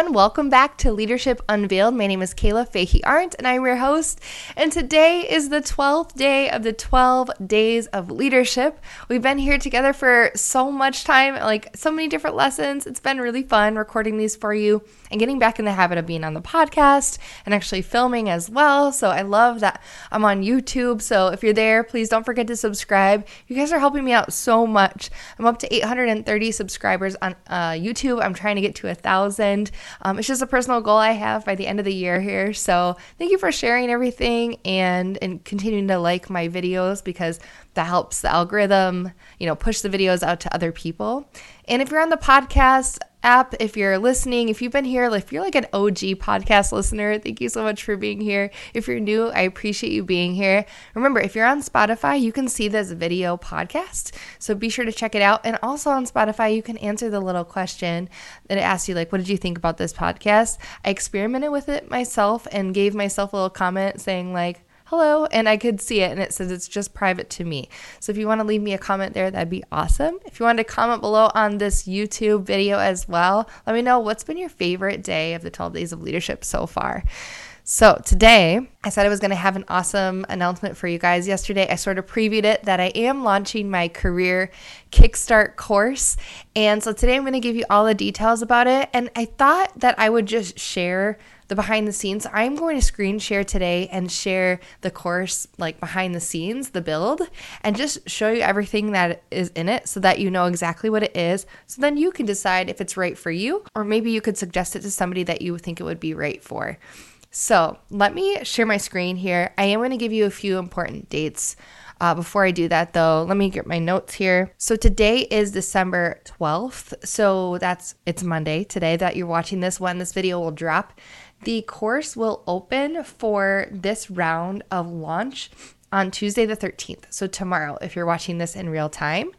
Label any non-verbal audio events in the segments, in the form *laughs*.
everyone. Welcome back to Leadership Unveiled. My name is Kayla Fahey Arndt, and I'm your host. And today is the 12th day of the 12 days of leadership. We've been here together for so much time, like so many different lessons. It's been really fun recording these for you and getting back in the habit of being on the podcast and actually filming as well. So I love that I'm on YouTube. So if you're there, please don't forget to subscribe. You guys are helping me out so much. I'm up to 830 subscribers on uh, YouTube. I'm trying to get to a thousand. Um, it's just a personal goal I have by the end of the year here. So thank you for sharing everything and and continuing to like my videos because that helps the algorithm, you know, push the videos out to other people. And if you're on the podcast app, if you're listening, if you've been here, if you're like an OG podcast listener, thank you so much for being here. If you're new, I appreciate you being here. Remember, if you're on Spotify, you can see this video podcast. So be sure to check it out. And also on Spotify, you can answer the little question that it asks you, like, what did you think about this podcast? I experimented with it myself and gave myself a little comment saying, like, hello, and I could see it and it says it's just private to me. So if you want to leave me a comment there, that'd be awesome. If you want to comment below on this YouTube video as well, let me know what's been your favorite day of the 12 days of leadership so far. So, today I said I was going to have an awesome announcement for you guys. Yesterday, I sort of previewed it that I am launching my career kickstart course. And so, today I'm going to give you all the details about it. And I thought that I would just share the behind the scenes. I'm going to screen share today and share the course like behind the scenes, the build, and just show you everything that is in it so that you know exactly what it is. So then you can decide if it's right for you, or maybe you could suggest it to somebody that you think it would be right for. So let me share my screen here. I am going to give you a few important dates. Uh, before I do that, though, let me get my notes here. So today is December 12th. So that's it's Monday today that you're watching this when this video will drop. The course will open for this round of launch on Tuesday the 13th. So, tomorrow, if you're watching this in real time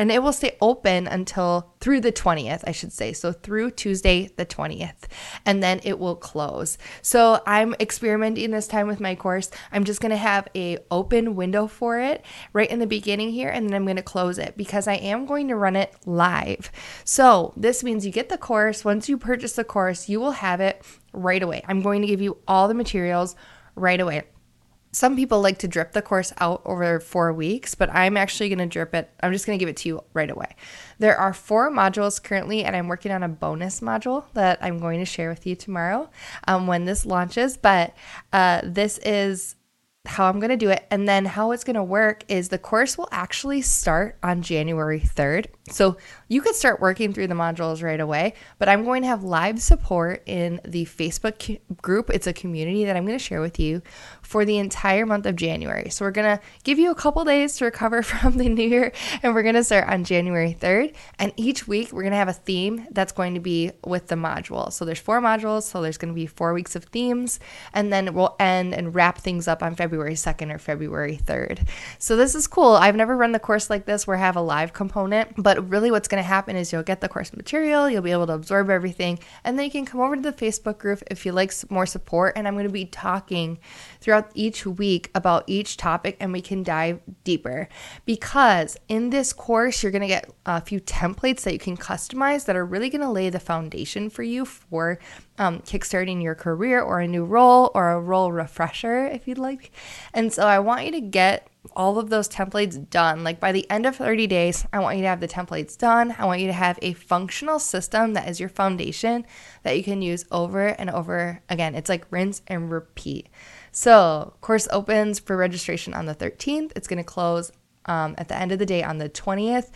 and it will stay open until through the 20th, I should say. So through Tuesday the 20th, and then it will close. So I'm experimenting this time with my course. I'm just going to have a open window for it right in the beginning here and then I'm going to close it because I am going to run it live. So this means you get the course, once you purchase the course, you will have it right away. I'm going to give you all the materials right away some people like to drip the course out over four weeks, but I'm actually going to drip it. I'm just going to give it to you right away. There are four modules currently, and I'm working on a bonus module that I'm going to share with you tomorrow um, when this launches. But uh, this is how I'm going to do it. And then how it's going to work is the course will actually start on January 3rd. So you could start working through the modules right away, but I'm going to have live support in the Facebook group. It's a community that I'm going to share with you for the entire month of January. So we're going to give you a couple days to recover *laughs* from the new year, and we're going to start on January 3rd. And each week, we're going to have a theme that's going to be with the module. So there's four modules, so there's going to be four weeks of themes, and then we'll end and wrap things up on February 2nd or February 3rd. So this is cool. I've never run the course like this where I have a live component, but really what's going to happen is you'll get the course material, you'll be able to absorb everything, and then you can come over to the Facebook group if you like more support. And I'm going to be talking throughout each week about each topic and we can dive deeper. Because in this course, you're going to get a few templates that you can customize that are really going to lay the foundation for you for um, kickstarting your career or a new role or a role refresher if you'd like. And so I want you to get all of those templates done. Like by the end of 30 days, I want you to have the templates done. I want you to have a functional system that is your foundation that you can use over and over again. It's like rinse and repeat. So, course opens for registration on the 13th. It's going to close um, at the end of the day on the 20th.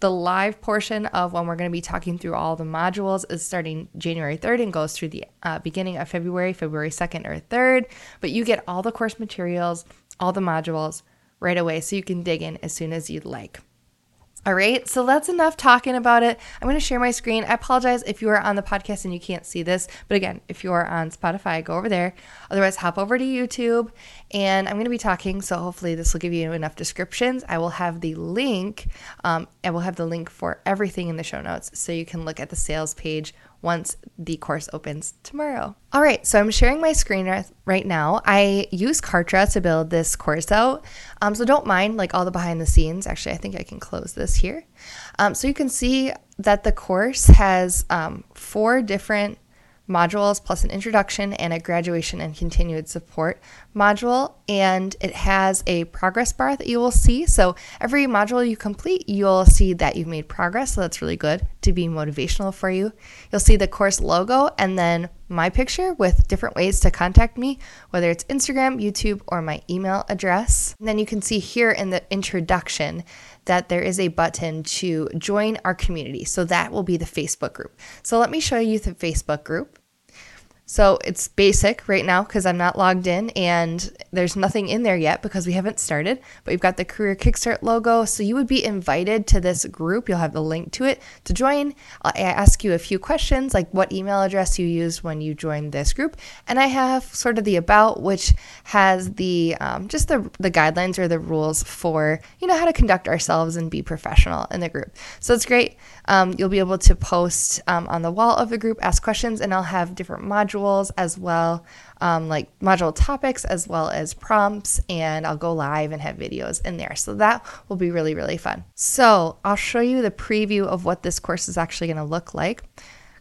The live portion of when we're going to be talking through all the modules is starting January 3rd and goes through the uh, beginning of February, February 2nd or 3rd. But you get all the course materials, all the modules right away so you can dig in as soon as you'd like. All right, so that's enough talking about it. I'm going to share my screen. I apologize if you are on the podcast and you can't see this, but again, if you are on Spotify, go over there. Otherwise, hop over to YouTube and I'm going to be talking. So hopefully, this will give you enough descriptions. I will have the link. Um, I will have the link for everything in the show notes so you can look at the sales page once the course opens tomorrow. All right, so I'm sharing my screen right now. I use Kartra to build this course out. Um, so don't mind like all the behind the scenes. Actually, I think I can close this here. Um, so you can see that the course has um, four different modules plus an introduction and a graduation and continued support module. And it has a progress bar that you will see. So every module you complete, you'll see that you've made progress. So that's really good to be motivational for you. You'll see the course logo and then my picture with different ways to contact me, whether it's Instagram, YouTube, or my email address. And then you can see here in the introduction that there is a button to join our community. So that will be the Facebook group. So let me show you the Facebook group. So it's basic right now because I'm not logged in and there's nothing in there yet because we haven't started. But we've got the Career Kickstart logo. So you would be invited to this group. You'll have the link to it to join. I ask you a few questions like what email address you used when you joined this group. And I have sort of the about, which has the um, just the, the guidelines or the rules for, you know, how to conduct ourselves and be professional in the group. So it's great. Um, you'll be able to post um, on the wall of the group, ask questions, and I'll have different modules modules as well, um, like module topics as well as prompts, and I'll go live and have videos in there. So that will be really, really fun. So I'll show you the preview of what this course is actually going to look like.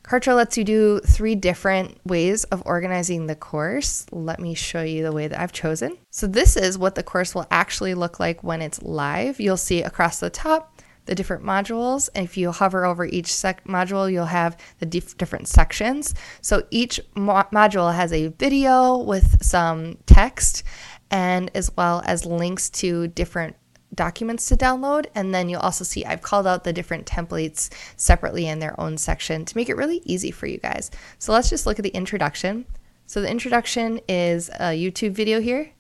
Kartra lets you do three different ways of organizing the course. Let me show you the way that I've chosen. So this is what the course will actually look like when it's live. You'll see across the top the different modules. And if you hover over each sec- module, you'll have the dif- different sections. So each mo- module has a video with some text and as well as links to different documents to download. And then you'll also see I've called out the different templates separately in their own section to make it really easy for you guys. So let's just look at the introduction. So the introduction is a YouTube video here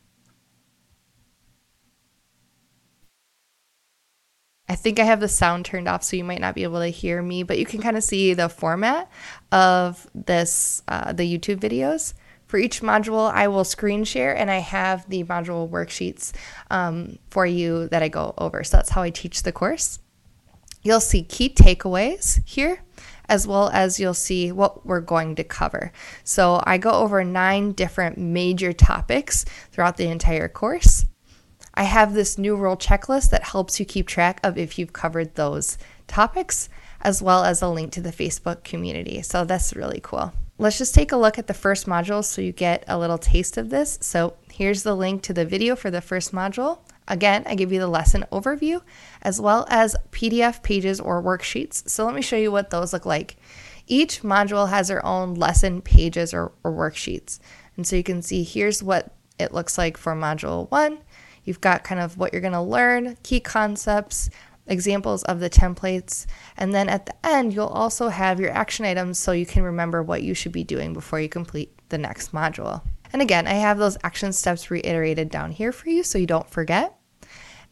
I think I have the sound turned off, so you might not be able to hear me, but you can kind of see the format of this, uh, the YouTube videos. For each module, I will screen share and I have the module worksheets um, for you that I go over. So that's how I teach the course. You'll see key takeaways here, as well as you'll see what we're going to cover. So I go over nine different major topics throughout the entire course. I have this new role checklist that helps you keep track of if you've covered those topics, as well as a link to the Facebook community. So that's really cool. Let's just take a look at the first module so you get a little taste of this. So here's the link to the video for the first module. Again, I give you the lesson overview as well as PDF pages or worksheets. So let me show you what those look like. Each module has their own lesson pages or, or worksheets. And so you can see here's what it looks like for module one. You've got kind of what you're going to learn, key concepts, examples of the templates, and then at the end, you'll also have your action items so you can remember what you should be doing before you complete the next module. And again, I have those action steps reiterated down here for you so you don't forget.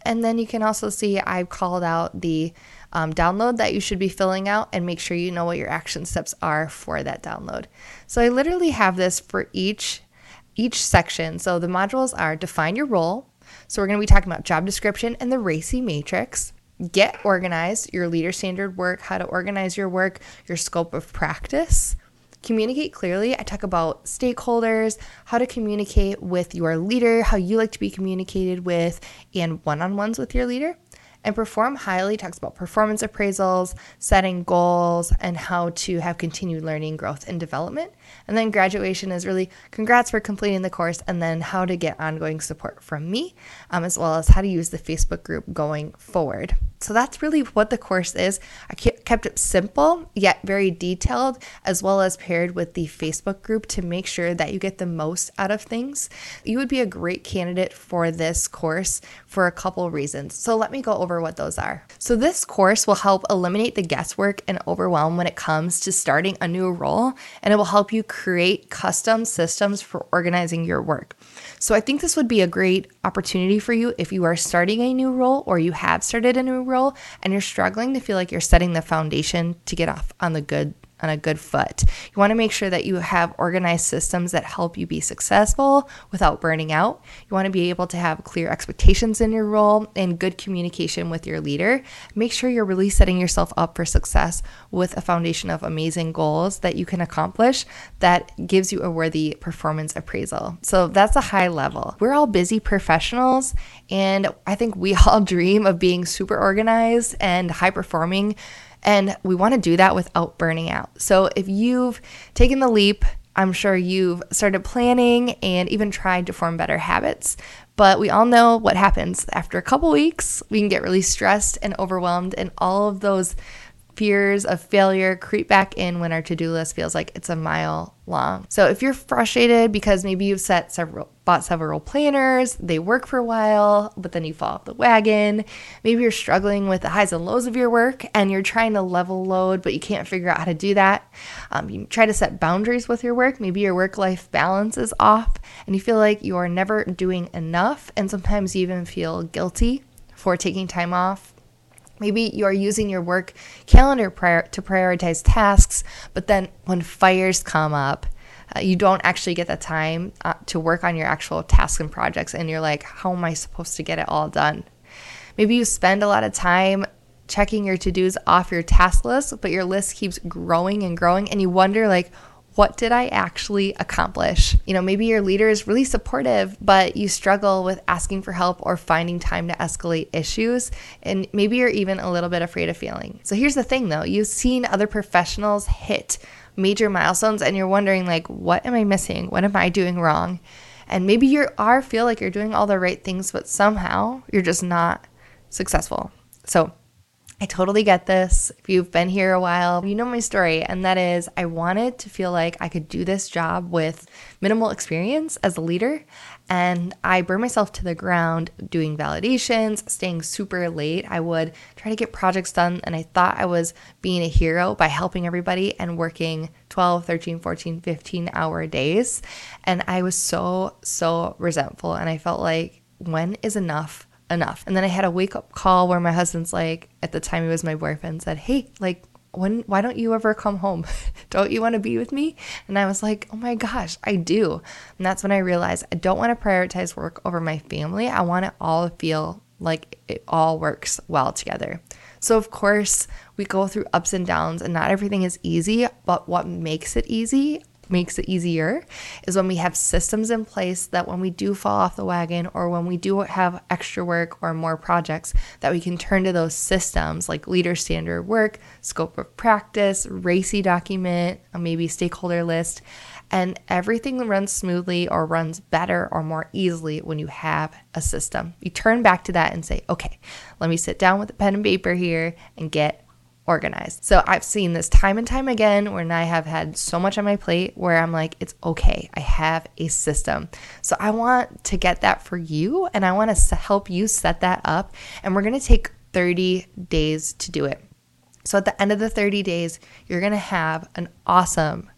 And then you can also see I've called out the um, download that you should be filling out and make sure you know what your action steps are for that download. So I literally have this for each each section. So the modules are define your role, so we're going to be talking about job description and the RACI matrix. Get organized, your leader standard work, how to organize your work, your scope of practice. Communicate clearly. I talk about stakeholders, how to communicate with your leader, how you like to be communicated with, and one on ones with your leader. And Perform Highly talks about performance appraisals, setting goals, and how to have continued learning, growth, and development. And then graduation is really congrats for completing the course, and then how to get ongoing support from me, um, as well as how to use the Facebook group going forward. So that's really what the course is. I kept it simple yet very detailed, as well as paired with the Facebook group to make sure that you get the most out of things. You would be a great candidate for this course for a couple reasons. So let me go over what those are. So this course will help eliminate the guesswork and overwhelm when it comes to starting a new role, and it will help you create custom systems for organizing your work. So I think this would be a great opportunity for you if you are starting a new role or you have started a new role and you're struggling to feel like you're setting the foundation to get off on the good on a good foot. You want to make sure that you have organized systems that help you be successful without burning out. You want to be able to have clear expectations in your role and good communication with your leader. Make sure you're really setting yourself up for success with a foundation of amazing goals that you can accomplish that gives you a worthy performance appraisal. So that's a high level. We're all busy professionals, and I think we all *laughs* dream of being super organized and high performing And we want to do that without burning out. So if you've taken the leap, I'm sure you've started planning and even tried to form better habits. But we all know what happens after a couple weeks. We can get really stressed and overwhelmed, and all of those fears of failure creep back in when our to do list feels like it's a mile long. So if you're frustrated because maybe you've set several, bought several planners, they work for a while, but then you fall off the wagon. Maybe you're struggling with the highs and lows of your work and you're trying to level load, but you can't figure out how to do that. Um, you try to set boundaries with your work. Maybe your work life balance is off and you feel like you are never doing enough. And sometimes you even feel guilty for taking time off Maybe you are using your work calendar prior to prioritize tasks, but then when fires come up, uh, you don't actually get the time uh, to work on your actual tasks and projects, and you're like, how am I supposed to get it all done? Maybe you spend a lot of time checking your to dos off your task list, but your list keeps growing and growing, and you wonder, like, what did I actually accomplish? You know, maybe your leader is really supportive, but you struggle with asking for help or finding time to escalate issues. And maybe you're even a little bit afraid of failing. So here's the thing though you've seen other professionals hit major milestones and you're wondering, like, what am I missing? What am I doing wrong? And maybe you are feel like you're doing all the right things, but somehow you're just not successful. So I totally get this. If you've been here a while, you know my story, and that is I wanted to feel like I could do this job with minimal experience as a leader. And I burned myself to the ground doing validations, staying super late. I would try to get projects done, and I thought I was being a hero by helping everybody and working 12, 13, 14, 15 hour days. And I was so, so resentful. And I felt like, when is enough? Enough. And then I had a wake up call where my husband's like, at the time he was my boyfriend, said, Hey, like, when why don't you ever come home? *laughs* don't you want to be with me? And I was like, "Oh my gosh, I do." And that's when I realized I don't want to prioritize work over my family. I want it all to feel like it all works well together. So of course, we go through ups and downs and not everything is easy, but what makes it easy makes it easier is when we have systems in place that when we do fall off the wagon or when we do have extra work or more projects that we can turn to those systems like leader standard work scope of practice RACI document uh, maybe stakeholder list and everything runs smoothly or runs better or more easily when you have a system. You turn back to that and say okay let me sit down with a pen and paper here and get organized. So I've seen this time and time again when I have had so much on my plate where I'm like, it's okay. I have a system. So I want to get that for you and I want to help you set that up. And we're going to take 30 days to do it. So at the end of the 30 days, you're going to have an awesome,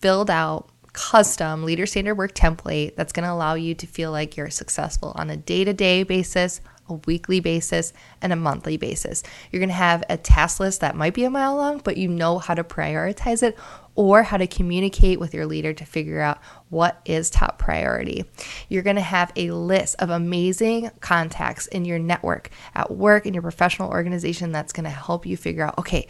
filled out, custom leader standard work template that's going to allow you to feel like you're successful on a day to day basis a weekly basis, and a monthly basis. You're going to have a task list that might be a mile long, but you know how to prioritize it or how to communicate with your leader to figure out what is top priority. You're going to have a list of amazing contacts in your network at work in your professional organization that's going to help you figure out okay,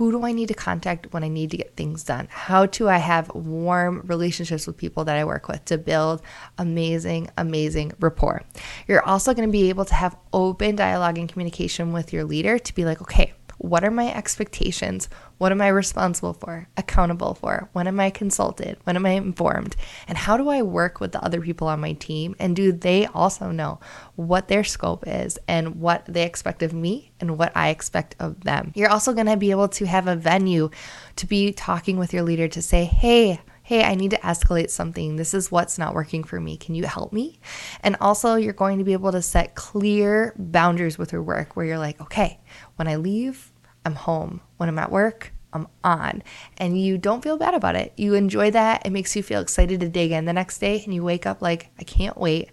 who do I need to contact when I need to get things done? How do I have warm relationships with people that I work with to build amazing, amazing rapport? You're also going to be able to have open dialogue and communication with your leader to be like, okay, what are my expectations? What am I responsible for, accountable for? When am I consulted? When am I informed? And how do I work with the other people on my team? And do they also know what their scope is and what they expect of me and what I expect of them? You're also going to be able to have a venue to be talking with your leader to say, hey, hey, I need to escalate something. This is what's not working for me. Can you help me? And also, you're going to be able to set clear boundaries with your work where you're like, okay, when I leave, I'm home. When I'm at work, I'm on. And you don't feel bad about it. You enjoy that. It makes you feel excited to dig in the next day and you wake up like, I can't wait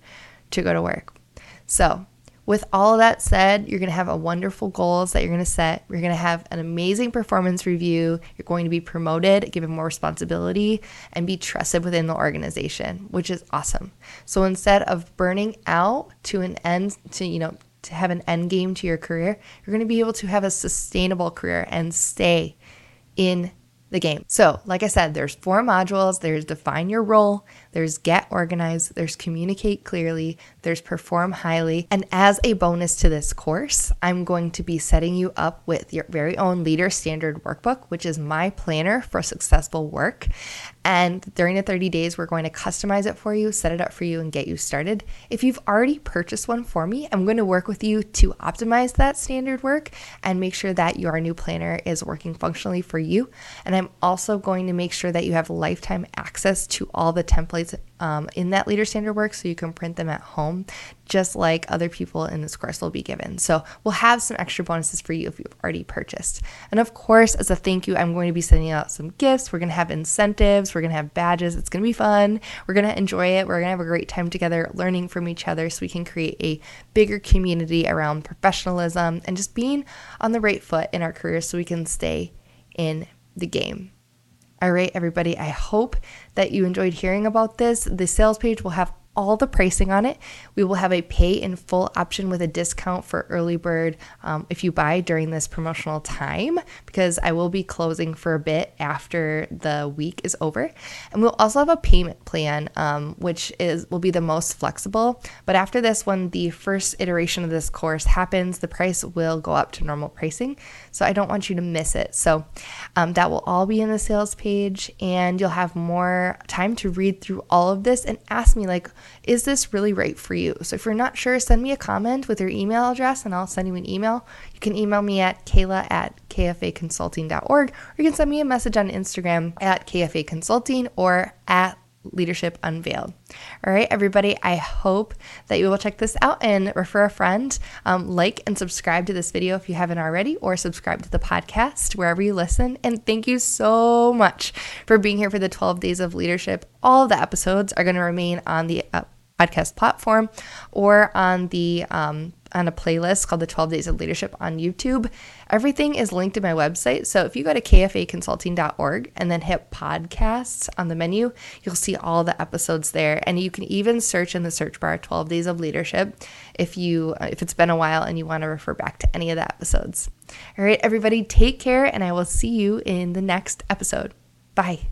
to go to work. So, with all of that said, you're going to have a wonderful goals that you're going to set. You're going to have an amazing performance review. You're going to be promoted, given more responsibility, and be trusted within the organization, which is awesome. So instead of burning out to an end, to you know, to have an end game to your career, you're going to be able to have a sustainable career and stay in the game. So, like I said, there's four modules. There's define your role, there's get organized, there's communicate clearly, there's perform highly. And as a bonus to this course, I'm going to be setting you up with your very own leader standard workbook, which is my planner for successful work. And during the 30 days, we're going to customize it for you, set it up for you, and get you started. If you've already purchased one for me, I'm going to work with you to optimize that standard work and make sure that your new planner is working functionally for you. And I'm also going to make sure that you have lifetime access to all the templates um, in that leader standard work so you can print them at home, just like other people in this course will be given. So we'll have some extra bonuses for you if you've already purchased. And of course, as a thank you, I'm going to be sending out some gifts. We're going to have incentives, we're going to have badges. It's going to be fun. We're going to enjoy it. We're going to have a great time together learning from each other so we can create a bigger community around professionalism and just being on the right foot in our careers so we can stay in the game. All right, everybody, I hope that you enjoyed hearing about this. The sales page will have all the pricing on it. We will have a pay in full option with a discount for early bird um, if you buy during this promotional time, because I will be closing for a bit after the week is over. And we'll also have a payment plan, um, which is will be the most flexible. But after this, when the first iteration of this course happens, the price will go up to normal pricing. So I don't want you to miss it. So um, that will all be in the sales page, and you'll have more time to read through all of this and ask me like is this really right for you? So if you're not sure, send me a comment with your email address and I'll send you an email. You can email me at kayla at kfaconsulting.org or you can send me a message on Instagram at kfaconsulting or at Leadership Unveiled. All right, everybody, I hope that you will check this out and refer a friend. Um, like and subscribe to this video if you haven't already, or subscribe to the podcast wherever you listen. And thank you so much for being here for the 12 Days of Leadership. All the episodes are going to remain on the uh, podcast platform or on the um, on a playlist called the 12 days of leadership on youtube. Everything is linked in my website. So if you go to kfaconsulting.org and then hit podcasts on the menu you'll see all the episodes there. And you can even search in the search bar 12 days of leadership if you uh, if it's been a while and you want to refer back to any of the episodes. All right everybody take care and i will see you in the next episode. Bye